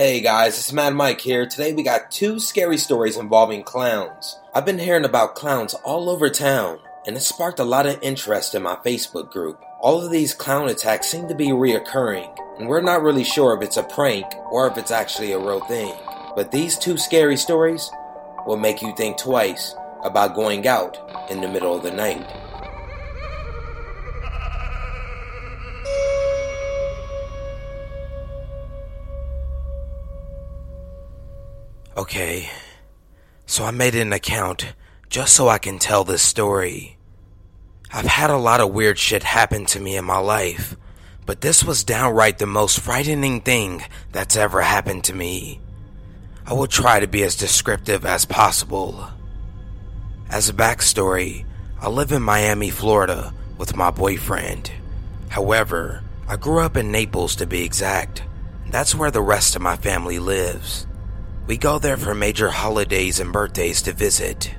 Hey guys, it's Mad Mike here. Today we got two scary stories involving clowns. I've been hearing about clowns all over town, and it sparked a lot of interest in my Facebook group. All of these clown attacks seem to be reoccurring, and we're not really sure if it's a prank or if it's actually a real thing. But these two scary stories will make you think twice about going out in the middle of the night. Okay, so I made an account just so I can tell this story. I've had a lot of weird shit happen to me in my life, but this was downright the most frightening thing that's ever happened to me. I will try to be as descriptive as possible. As a backstory, I live in Miami, Florida with my boyfriend. However, I grew up in Naples to be exact. That's where the rest of my family lives. We go there for major holidays and birthdays to visit.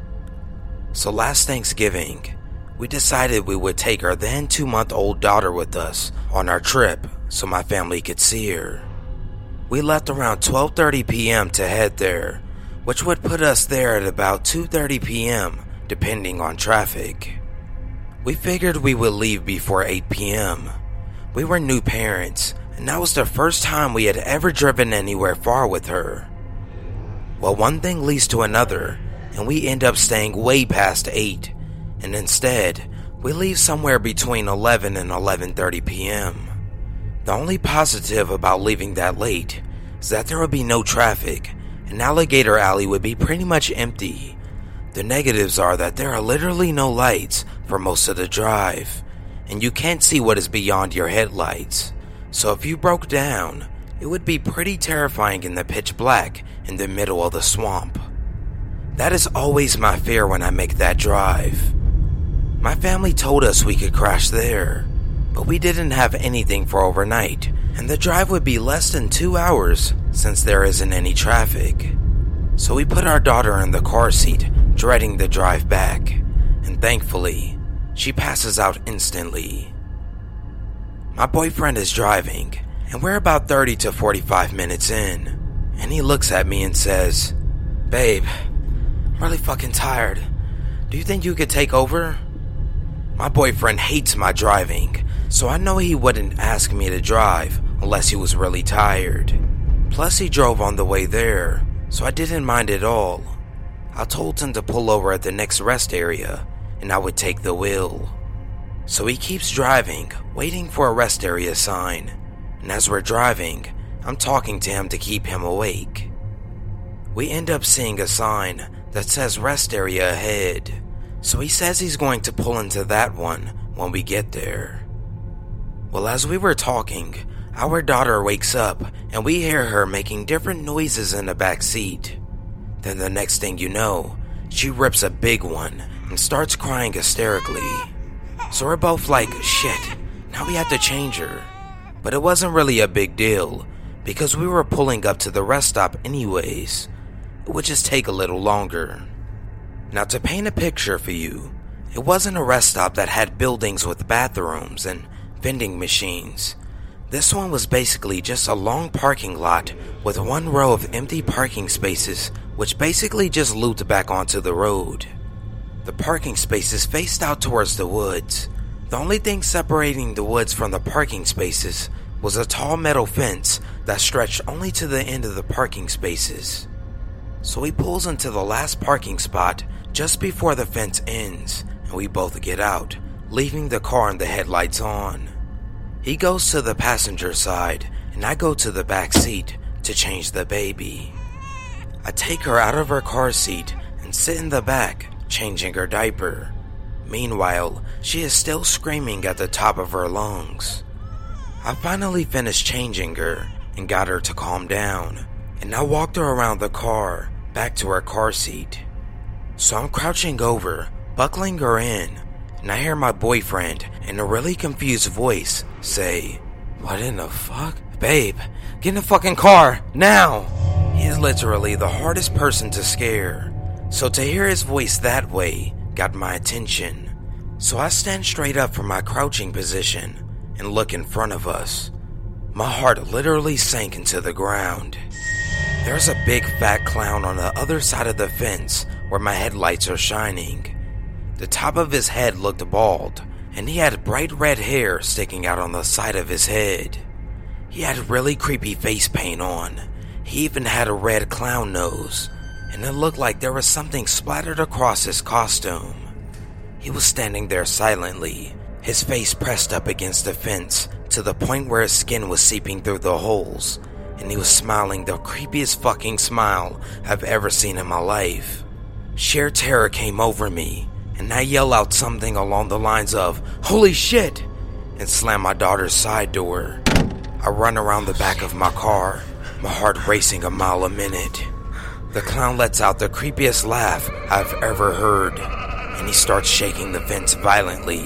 So last Thanksgiving, we decided we would take our then two month old daughter with us on our trip so my family could see her. We left around 12:30 p.m. to head there, which would put us there at about 2:30 p.m. depending on traffic. We figured we would leave before 8 p.m. We were new parents, and that was the first time we had ever driven anywhere far with her. Well, one thing leads to another, and we end up staying way past 8, and instead, we leave somewhere between 11 and 11:30 p.m. The only positive about leaving that late is that there would be no traffic, and Alligator Alley would be pretty much empty. The negatives are that there are literally no lights for most of the drive, and you can't see what is beyond your headlights. So if you broke down, it would be pretty terrifying in the pitch black in the middle of the swamp. That is always my fear when I make that drive. My family told us we could crash there, but we didn't have anything for overnight, and the drive would be less than two hours since there isn't any traffic. So we put our daughter in the car seat, dreading the drive back, and thankfully, she passes out instantly. My boyfriend is driving, and we're about 30 to 45 minutes in. And he looks at me and says, Babe, I'm really fucking tired. Do you think you could take over? My boyfriend hates my driving, so I know he wouldn't ask me to drive unless he was really tired. Plus, he drove on the way there, so I didn't mind at all. I told him to pull over at the next rest area, and I would take the wheel. So he keeps driving, waiting for a rest area sign, and as we're driving, I'm talking to him to keep him awake. We end up seeing a sign that says rest area ahead, so he says he's going to pull into that one when we get there. Well, as we were talking, our daughter wakes up and we hear her making different noises in the back seat. Then the next thing you know, she rips a big one and starts crying hysterically. So we're both like, shit, now we have to change her. But it wasn't really a big deal because we were pulling up to the rest stop anyways. It would just take a little longer. Now, to paint a picture for you, it wasn't a rest stop that had buildings with bathrooms and vending machines. This one was basically just a long parking lot with one row of empty parking spaces, which basically just looped back onto the road. The parking spaces faced out towards the woods. The only thing separating the woods from the parking spaces was a tall metal fence that stretched only to the end of the parking spaces. So he pulls into the last parking spot just before the fence ends, and we both get out, leaving the car and the headlights on. He goes to the passenger side, and I go to the back seat to change the baby. I take her out of her car seat and sit in the back, changing her diaper. Meanwhile, she is still screaming at the top of her lungs. I finally finished changing her and got her to calm down, and I walked her around the car back to her car seat. So I'm crouching over, buckling her in, and I hear my boyfriend in a really confused voice say, What in the fuck? Babe, get in the fucking car, now! He is literally the hardest person to scare, so to hear his voice that way got my attention. So I stand straight up from my crouching position and look in front of us. My heart literally sank into the ground. There's a big fat clown on the other side of the fence where my headlights are shining. The top of his head looked bald, and he had bright red hair sticking out on the side of his head. He had really creepy face paint on. He even had a red clown nose, and it looked like there was something splattered across his costume. He was standing there silently, his face pressed up against the fence to the point where his skin was seeping through the holes, and he was smiling the creepiest fucking smile I've ever seen in my life. Sheer terror came over me, and I yell out something along the lines of, Holy shit! and slam my daughter's side door. I run around the back of my car, my heart racing a mile a minute. The clown lets out the creepiest laugh I've ever heard, and he starts shaking the fence violently.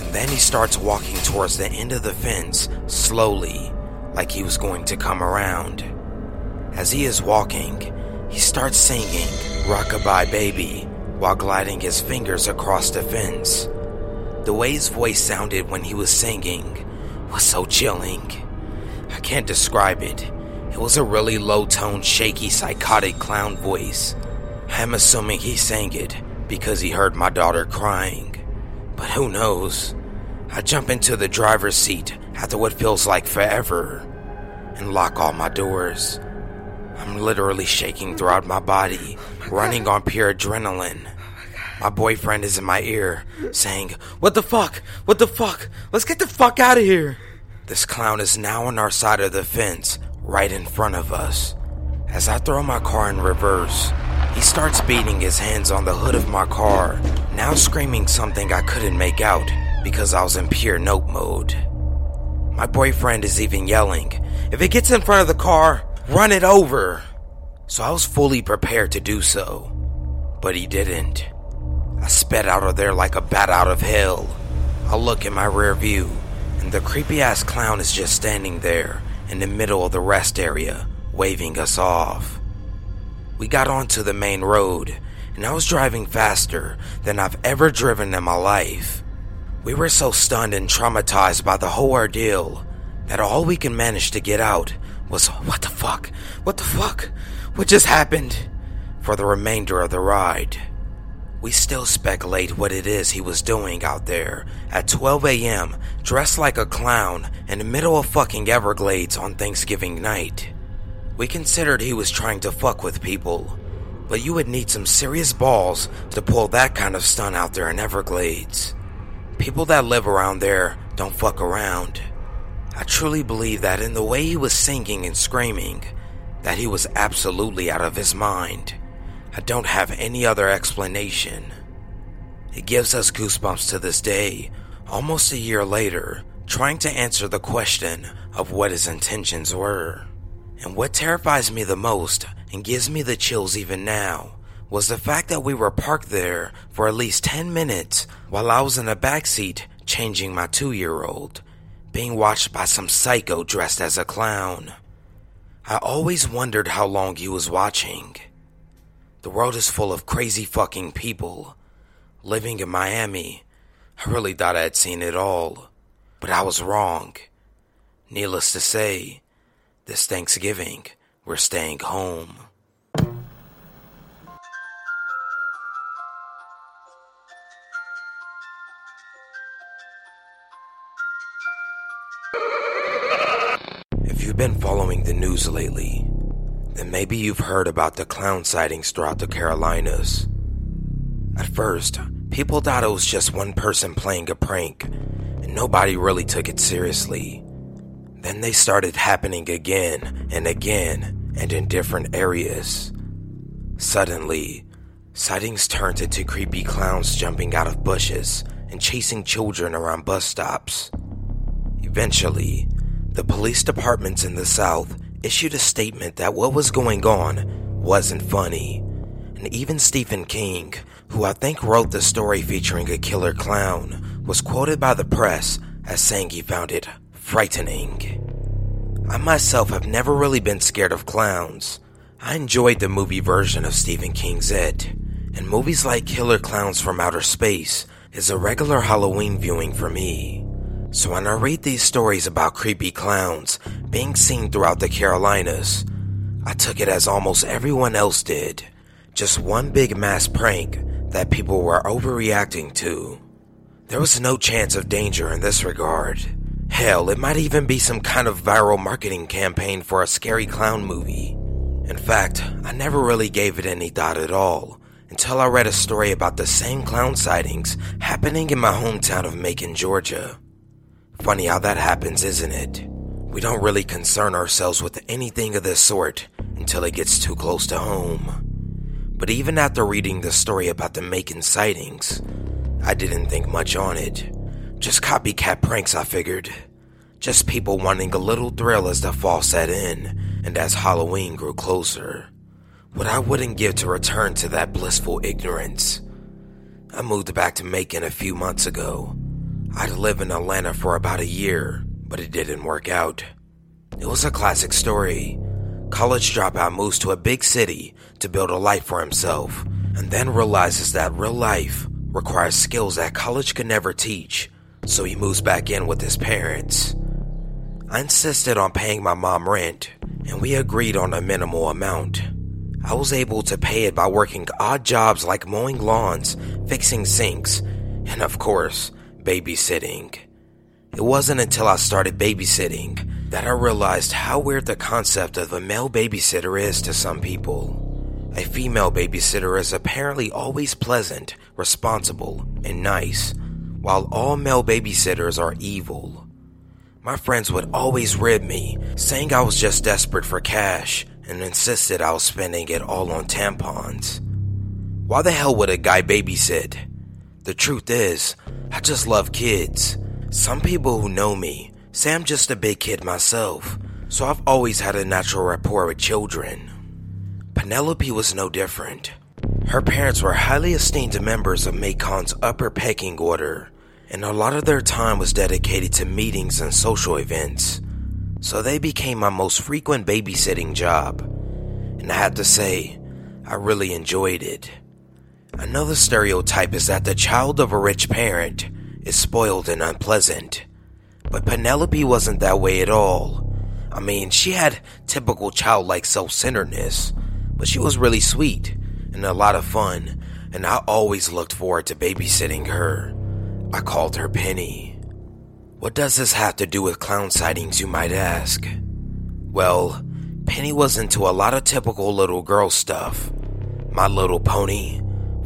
And then he starts walking towards the end of the fence slowly, like he was going to come around. As he is walking, he starts singing Rockabye Baby while gliding his fingers across the fence. The way his voice sounded when he was singing was so chilling. I can't describe it. It was a really low toned, shaky, psychotic clown voice. I'm assuming he sang it because he heard my daughter crying. But who knows? I jump into the driver's seat after what feels like forever and lock all my doors. I'm literally shaking throughout my body, running on pure adrenaline. My boyfriend is in my ear, saying, What the fuck? What the fuck? Let's get the fuck out of here. This clown is now on our side of the fence, right in front of us. As I throw my car in reverse, he starts beating his hands on the hood of my car, now screaming something I couldn't make out because I was in pure nope mode. My boyfriend is even yelling, If it gets in front of the car, run it over. So I was fully prepared to do so, but he didn't. I sped out of there like a bat out of hell. I look in my rear view, and the creepy ass clown is just standing there in the middle of the rest area, waving us off. We got onto the main road, and I was driving faster than I've ever driven in my life. We were so stunned and traumatized by the whole ordeal that all we could manage to get out was, What the fuck? What the fuck? What just happened? for the remainder of the ride. We still speculate what it is he was doing out there at 12 a.m., dressed like a clown in the middle of fucking Everglades on Thanksgiving night. We considered he was trying to fuck with people, but you would need some serious balls to pull that kind of stunt out there in Everglades. People that live around there don't fuck around. I truly believe that in the way he was singing and screaming, that he was absolutely out of his mind. I don't have any other explanation. It gives us goosebumps to this day, almost a year later, trying to answer the question of what his intentions were. And what terrifies me the most and gives me the chills even now was the fact that we were parked there for at least 10 minutes while I was in the back seat changing my two year old, being watched by some psycho dressed as a clown. I always wondered how long he was watching. The world is full of crazy fucking people. Living in Miami, I really thought I had seen it all. But I was wrong. Needless to say, this Thanksgiving, we're staying home. If you've been following the news lately, then maybe you've heard about the clown sightings throughout the Carolinas. At first, people thought it was just one person playing a prank, and nobody really took it seriously. Then they started happening again and again and in different areas. Suddenly, sightings turned into creepy clowns jumping out of bushes and chasing children around bus stops. Eventually, the police departments in the South issued a statement that what was going on wasn't funny. And even Stephen King, who I think wrote the story featuring a killer clown, was quoted by the press as saying he found it frightening. I myself have never really been scared of clowns. I enjoyed the movie version of Stephen King's It, and movies like Killer Clowns from Outer Space is a regular Halloween viewing for me. So when I read these stories about creepy clowns being seen throughout the Carolinas, I took it as almost everyone else did. Just one big mass prank that people were overreacting to. There was no chance of danger in this regard. Hell, it might even be some kind of viral marketing campaign for a scary clown movie. In fact, I never really gave it any thought at all until I read a story about the same clown sightings happening in my hometown of Macon, Georgia. Funny how that happens, isn't it? We don't really concern ourselves with anything of this sort until it gets too close to home. But even after reading the story about the Macon sightings, I didn't think much on it. Just copycat pranks, I figured. Just people wanting a little thrill as the fall set in and as Halloween grew closer. What I wouldn't give to return to that blissful ignorance. I moved back to Macon a few months ago. I'd live in Atlanta for about a year, but it didn't work out. It was a classic story. College dropout moves to a big city to build a life for himself, and then realizes that real life requires skills that college could never teach, so he moves back in with his parents. I insisted on paying my mom rent, and we agreed on a minimal amount. I was able to pay it by working odd jobs like mowing lawns, fixing sinks, and of course, babysitting. It wasn't until I started babysitting that I realized how weird the concept of a male babysitter is to some people. A female babysitter is apparently always pleasant, responsible, and nice, while all male babysitters are evil. My friends would always rib me, saying I was just desperate for cash and insisted I was spending it all on tampons. Why the hell would a guy babysit? The truth is, I just love kids. Some people who know me say I'm just a big kid myself, so I've always had a natural rapport with children. Penelope was no different. Her parents were highly esteemed members of Macon's upper pecking order, and a lot of their time was dedicated to meetings and social events so they became my most frequent babysitting job. And I have to say, I really enjoyed it. Another stereotype is that the child of a rich parent is spoiled and unpleasant. But Penelope wasn't that way at all. I mean, she had typical childlike self centeredness, but she was really sweet and a lot of fun, and I always looked forward to babysitting her. I called her Penny. What does this have to do with clown sightings, you might ask? Well, Penny was into a lot of typical little girl stuff. My Little Pony,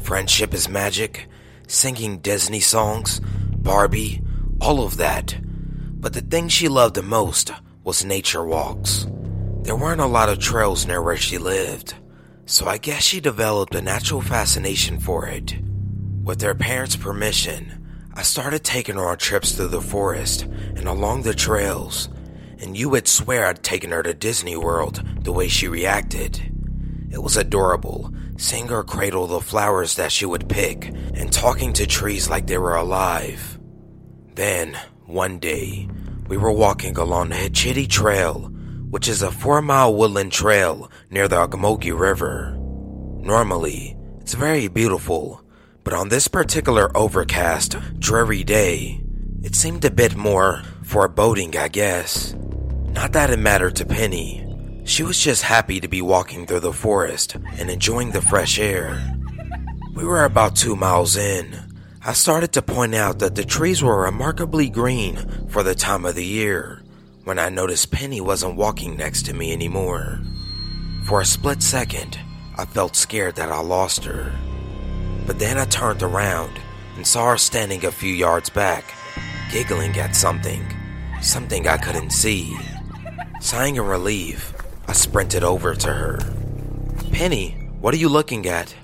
Friendship is Magic, singing Disney songs, Barbie, all of that. But the thing she loved the most was nature walks. There weren't a lot of trails near where she lived, so I guess she developed a natural fascination for it. With her parents' permission, I started taking her on trips through the forest and along the trails, and you would swear I'd taken her to Disney World the way she reacted. It was adorable, seeing her cradle the flowers that she would pick and talking to trees like they were alive. Then, one day, we were walking along the Hitchiti Trail, which is a four mile woodland trail near the Ocmulgee River. Normally, it's very beautiful but on this particular overcast, dreary day, it seemed a bit more foreboding, I guess. Not that it mattered to Penny. She was just happy to be walking through the forest and enjoying the fresh air. We were about two miles in. I started to point out that the trees were remarkably green for the time of the year when I noticed Penny wasn't walking next to me anymore. For a split second, I felt scared that I lost her. But then I turned around and saw her standing a few yards back, giggling at something, something I couldn't see. Sighing in relief, I sprinted over to her. Penny, what are you looking at?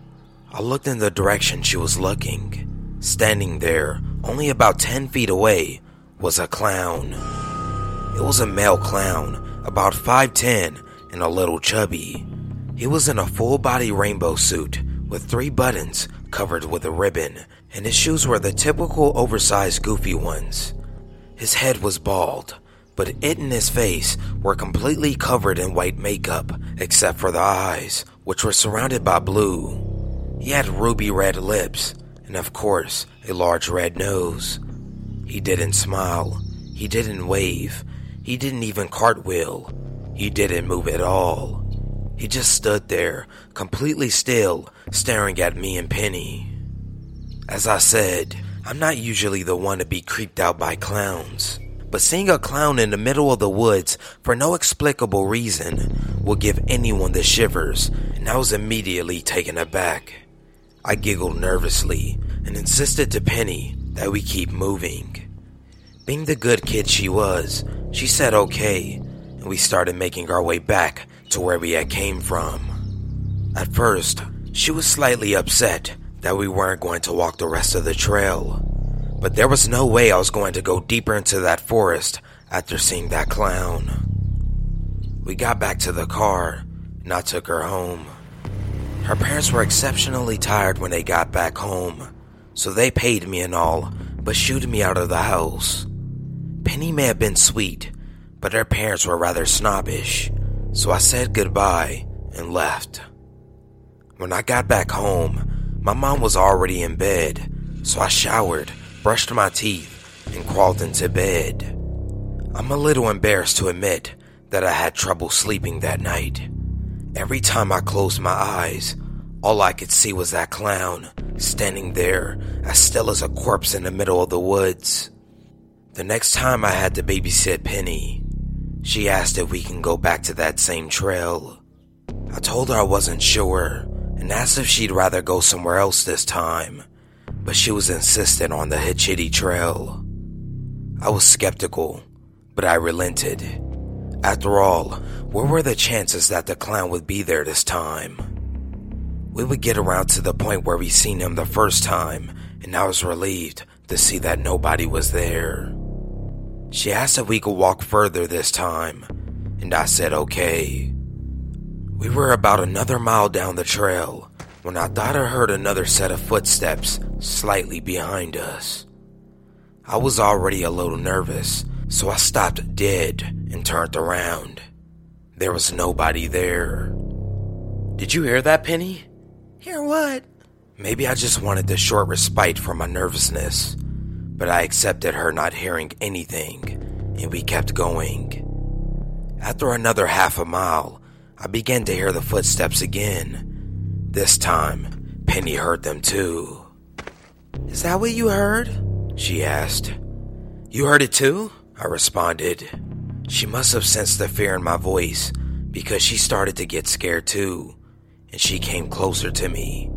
I looked in the direction she was looking. Standing there, only about 10 feet away, was a clown. It was a male clown, about 5'10 and a little chubby. He was in a full body rainbow suit with three buttons covered with a ribbon, and his shoes were the typical oversized goofy ones. His head was bald, but it and his face were completely covered in white makeup, except for the eyes, which were surrounded by blue. He had ruby red lips, and of course, a large red nose. He didn't smile, he didn't wave, he didn't even cartwheel, he didn't move at all. He just stood there, completely still, staring at me and Penny. As I said, I'm not usually the one to be creeped out by clowns, but seeing a clown in the middle of the woods for no explicable reason will give anyone the shivers, and I was immediately taken aback. I giggled nervously and insisted to Penny that we keep moving. Being the good kid she was, she said okay, and we started making our way back to where we had came from. At first, she was slightly upset that we weren't going to walk the rest of the trail, but there was no way I was going to go deeper into that forest after seeing that clown. We got back to the car, and I took her home. Her parents were exceptionally tired when they got back home, so they paid me and all, but shooed me out of the house. Penny may have been sweet, but her parents were rather snobbish, so I said goodbye and left. When I got back home, my mom was already in bed, so I showered, brushed my teeth, and crawled into bed. I'm a little embarrassed to admit that I had trouble sleeping that night. Every time I closed my eyes, all I could see was that clown standing there as still as a corpse in the middle of the woods. The next time I had to babysit Penny, she asked if we can go back to that same trail. I told her I wasn't sure and asked if she'd rather go somewhere else this time, but she was insistent on the Hitchiti Trail. I was skeptical, but I relented. After all, where were the chances that the clown would be there this time? We would get around to the point where we seen him the first time, and I was relieved to see that nobody was there. She asked if we could walk further this time, and I said okay. We were about another mile down the trail when I thought I heard another set of footsteps slightly behind us. I was already a little nervous, so I stopped dead and turned around. There was nobody there. Did you hear that, Penny? Hear what? Maybe I just wanted the short respite from my nervousness, but I accepted her not hearing anything, and we kept going. After another half a mile, I began to hear the footsteps again. This time, Penny heard them too. Is that what you heard? She asked. You heard it too? I responded. She must have sensed the fear in my voice because she started to get scared too and she came closer to me.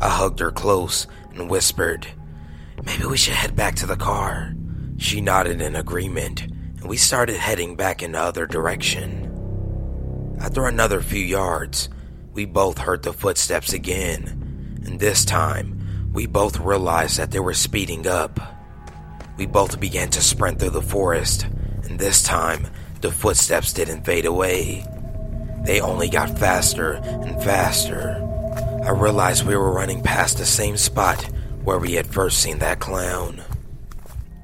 I hugged her close and whispered, Maybe we should head back to the car. She nodded in agreement, and we started heading back in the other direction. After another few yards, we both heard the footsteps again, and this time, we both realized that they were speeding up. We both began to sprint through the forest, and this time, the footsteps didn't fade away. They only got faster and faster. I realized we were running past the same spot where we had first seen that clown.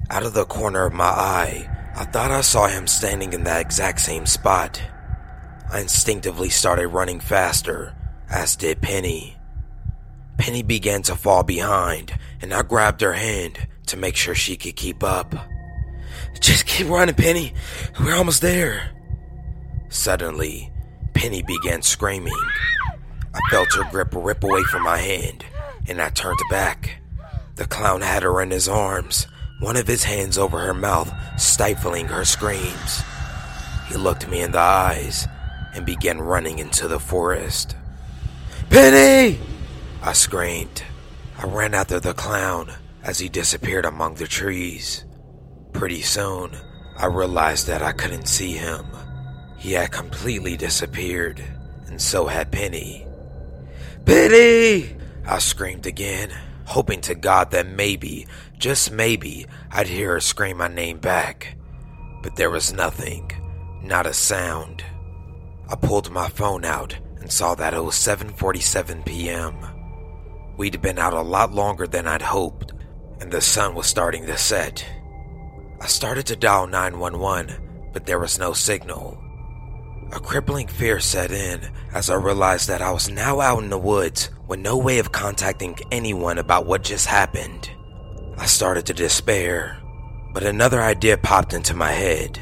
Out of the corner of my eye, I thought I saw him standing in that exact same spot. I instinctively started running faster, as did Penny. Penny began to fall behind, and I grabbed her hand to make sure she could keep up. Just keep running, Penny. We're almost there. Suddenly, Penny began screaming. I felt her grip rip away from my hand, and I turned back. The clown had her in his arms, one of his hands over her mouth, stifling her screams. He looked me in the eyes and began running into the forest. Penny! I screamed. I ran after the clown as he disappeared among the trees. Pretty soon, I realized that I couldn't see him. He had completely disappeared, and so had Penny. Penny! I screamed again, hoping to God that maybe, just maybe, I'd hear her scream my name back. But there was nothing, not a sound. I pulled my phone out and saw that it was 7:47 p.m. We'd been out a lot longer than I'd hoped, and the sun was starting to set. I started to dial 911, but there was no signal. A crippling fear set in as I realized that I was now out in the woods with no way of contacting anyone about what just happened. I started to despair, but another idea popped into my head.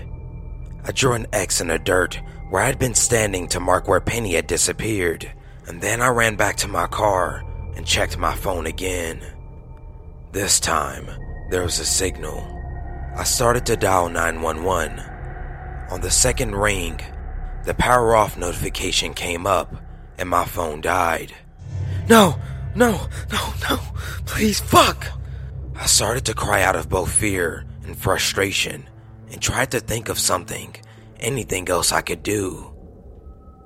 I drew an X in the dirt where I'd been standing to mark where Penny had disappeared, and then I ran back to my car and checked my phone again. This time, there was a signal. I started to dial 911. On the second ring, the power off notification came up and my phone died. No, no, no, no, please, fuck! I started to cry out of both fear and frustration and tried to think of something anything else I could do.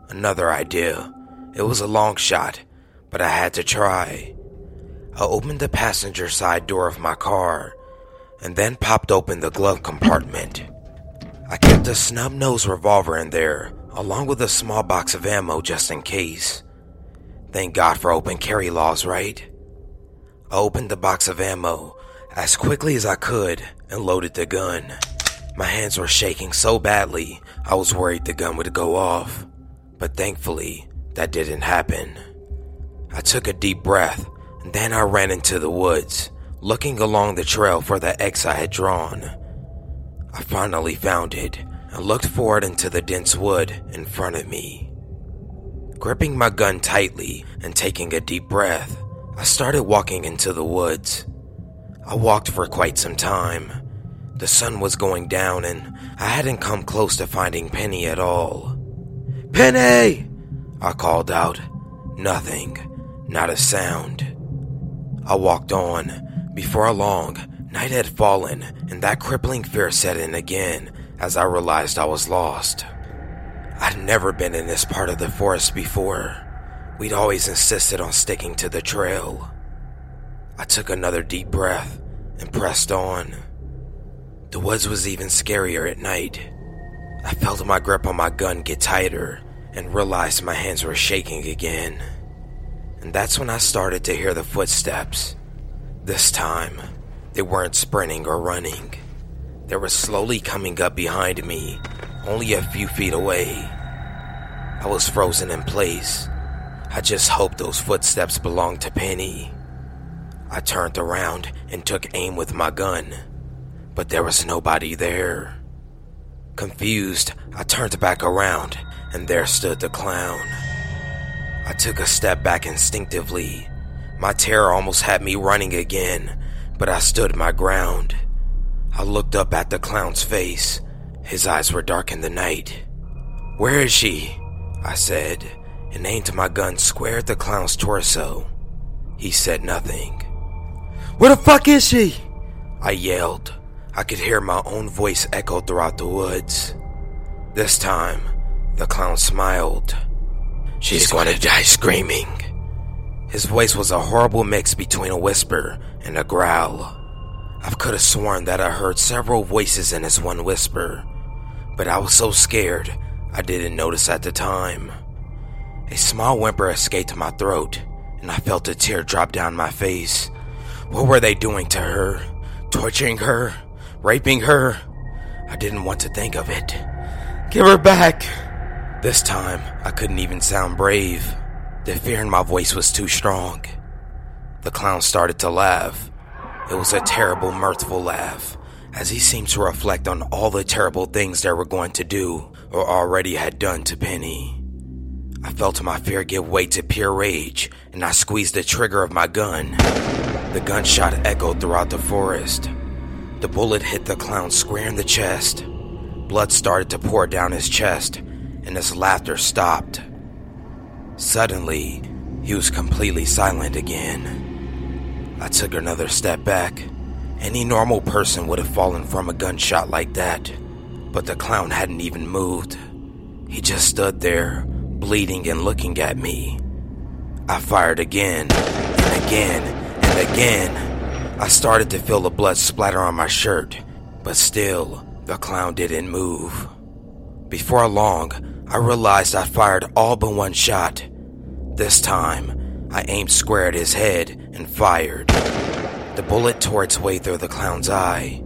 Another idea. It was a long shot, but I had to try. I opened the passenger side door of my car and then popped open the glove compartment. I kept a snub nosed revolver in there, along with a small box of ammo just in case. Thank God for open carry laws, right? I opened the box of ammo as quickly as I could and loaded the gun. My hands were shaking so badly, I was worried the gun would go off. But thankfully, that didn't happen. I took a deep breath, and then I ran into the woods, looking along the trail for the X I had drawn. I finally found it and looked forward into the dense wood in front of me. Gripping my gun tightly and taking a deep breath, I started walking into the woods. I walked for quite some time the sun was going down and I hadn't come close to finding Penny at all. Penny! I called out. Nothing. Not a sound. I walked on. Before long, night had fallen and that crippling fear set in again as I realized I was lost. I'd never been in this part of the forest before. We'd always insisted on sticking to the trail. I took another deep breath and pressed on. The woods was even scarier at night. I felt my grip on my gun get tighter and realized my hands were shaking again. And that's when I started to hear the footsteps. This time, they weren't sprinting or running. They were slowly coming up behind me, only a few feet away. I was frozen in place. I just hoped those footsteps belonged to Penny. I turned around and took aim with my gun but there was nobody there. Confused, I turned back around, and there stood the clown. I took a step back instinctively. My terror almost had me running again, but I stood my ground. I looked up at the clown's face. His eyes were dark in the night. Where is she? I said, and aimed my gun square at the clown's torso. He said nothing. Where the fuck is she? I yelled. I could hear my own voice echo throughout the woods. This time, the clown smiled. She's going to die screaming. His voice was a horrible mix between a whisper and a growl. I could have sworn that I heard several voices in his one whisper, but I was so scared I didn't notice at the time. A small whimper escaped my throat, and I felt a tear drop down my face. What were they doing to her? Torturing her? Raping her. I didn't want to think of it. Give her back. This time, I couldn't even sound brave. The fear in my voice was too strong. The clown started to laugh. It was a terrible, mirthful laugh, as he seemed to reflect on all the terrible things they were going to do or already had done to Penny. I felt my fear give way to pure rage, and I squeezed the trigger of my gun. The gunshot echoed throughout the forest. The bullet hit the clown square in the chest. Blood started to pour down his chest, and his laughter stopped. Suddenly, he was completely silent again. I took another step back. Any normal person would have fallen from a gunshot like that, but the clown hadn't even moved. He just stood there, bleeding and looking at me. I fired again, and again, and again. I started to feel the blood splatter on my shirt, but still, the clown didn't move. Before long, I realized I fired all but one shot. This time, I aimed square at his head and fired. The bullet tore its way through the clown's eye.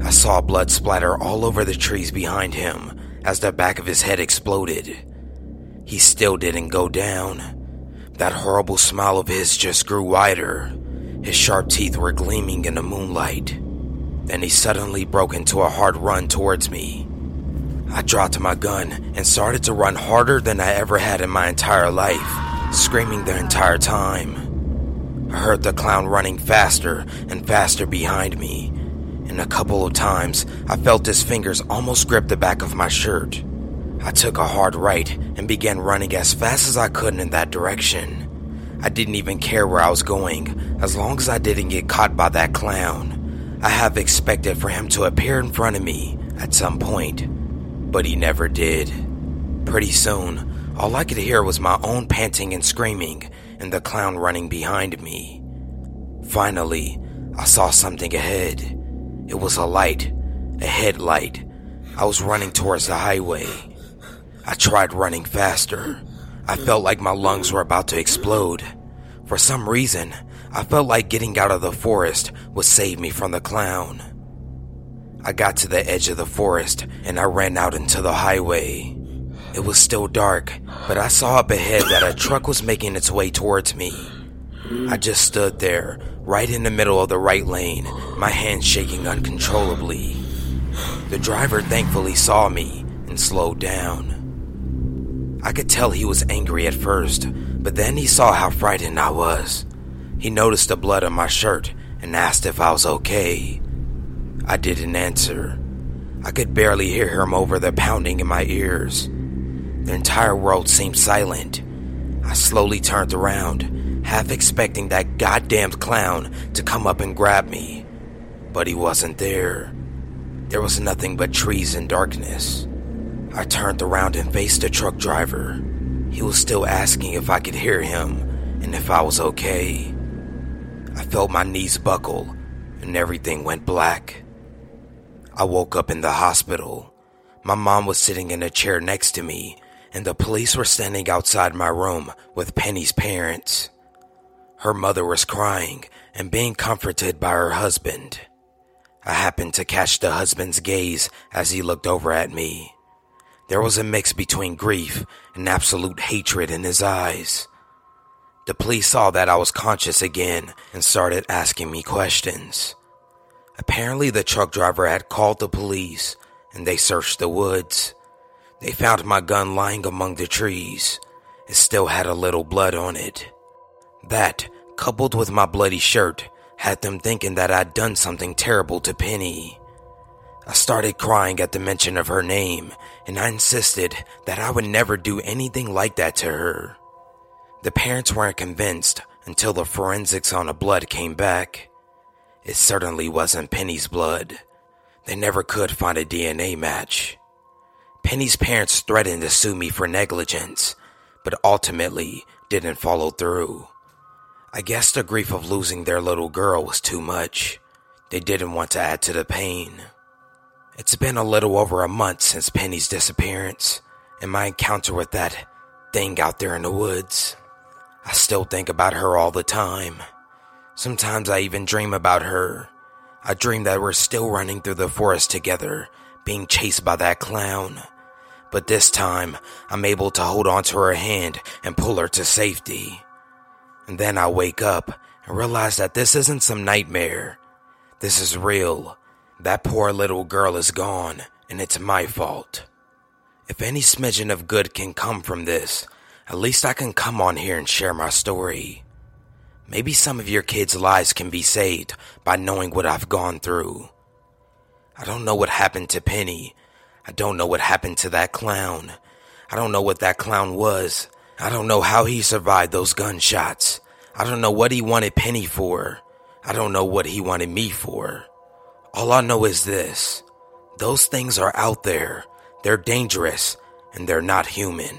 I saw blood splatter all over the trees behind him as the back of his head exploded. He still didn't go down. That horrible smile of his just grew wider. His sharp teeth were gleaming in the moonlight. Then he suddenly broke into a hard run towards me. I dropped my gun and started to run harder than I ever had in my entire life, screaming the entire time. I heard the clown running faster and faster behind me, and a couple of times I felt his fingers almost grip the back of my shirt. I took a hard right and began running as fast as I could in that direction. I didn't even care where I was going, as long as I didn't get caught by that clown. I have expected for him to appear in front of me at some point, but he never did. Pretty soon, all I could hear was my own panting and screaming, and the clown running behind me. Finally, I saw something ahead. It was a light, a headlight. I was running towards the highway. I tried running faster. I felt like my lungs were about to explode. For some reason, I felt like getting out of the forest would save me from the clown. I got to the edge of the forest and I ran out into the highway. It was still dark, but I saw up ahead that a truck was making its way towards me. I just stood there, right in the middle of the right lane, my hands shaking uncontrollably. The driver thankfully saw me and slowed down. I could tell he was angry at first, but then he saw how frightened I was. He noticed the blood on my shirt and asked if I was okay. I didn't answer. I could barely hear him over the pounding in my ears. The entire world seemed silent. I slowly turned around, half expecting that goddamn clown to come up and grab me. But he wasn't there. There was nothing but trees and darkness. I turned around and faced the truck driver. He was still asking if I could hear him and if I was okay. I felt my knees buckle and everything went black. I woke up in the hospital. My mom was sitting in a chair next to me, and the police were standing outside my room with Penny's parents. Her mother was crying and being comforted by her husband. I happened to catch the husband's gaze as he looked over at me. There was a mix between grief and absolute hatred in his eyes. The police saw that I was conscious again and started asking me questions. Apparently, the truck driver had called the police and they searched the woods. They found my gun lying among the trees. It still had a little blood on it. That, coupled with my bloody shirt, had them thinking that I'd done something terrible to Penny. I started crying at the mention of her name, and I insisted that I would never do anything like that to her. The parents weren't convinced until the forensics on the blood came back. It certainly wasn't Penny's blood. They never could find a DNA match. Penny's parents threatened to sue me for negligence, but ultimately didn't follow through. I guess the grief of losing their little girl was too much. They didn't want to add to the pain. It's been a little over a month since Penny's disappearance and my encounter with that thing out there in the woods. I still think about her all the time. Sometimes I even dream about her. I dream that we're still running through the forest together, being chased by that clown. But this time, I'm able to hold onto her hand and pull her to safety. And then I wake up and realize that this isn't some nightmare. This is real. That poor little girl is gone, and it's my fault. If any smidgen of good can come from this, at least I can come on here and share my story. Maybe some of your kids' lives can be saved by knowing what I've gone through. I don't know what happened to Penny. I don't know what happened to that clown. I don't know what that clown was. I don't know how he survived those gunshots. I don't know what he wanted Penny for. I don't know what he wanted me for. All I know is this those things are out there, they're dangerous, and they're not human.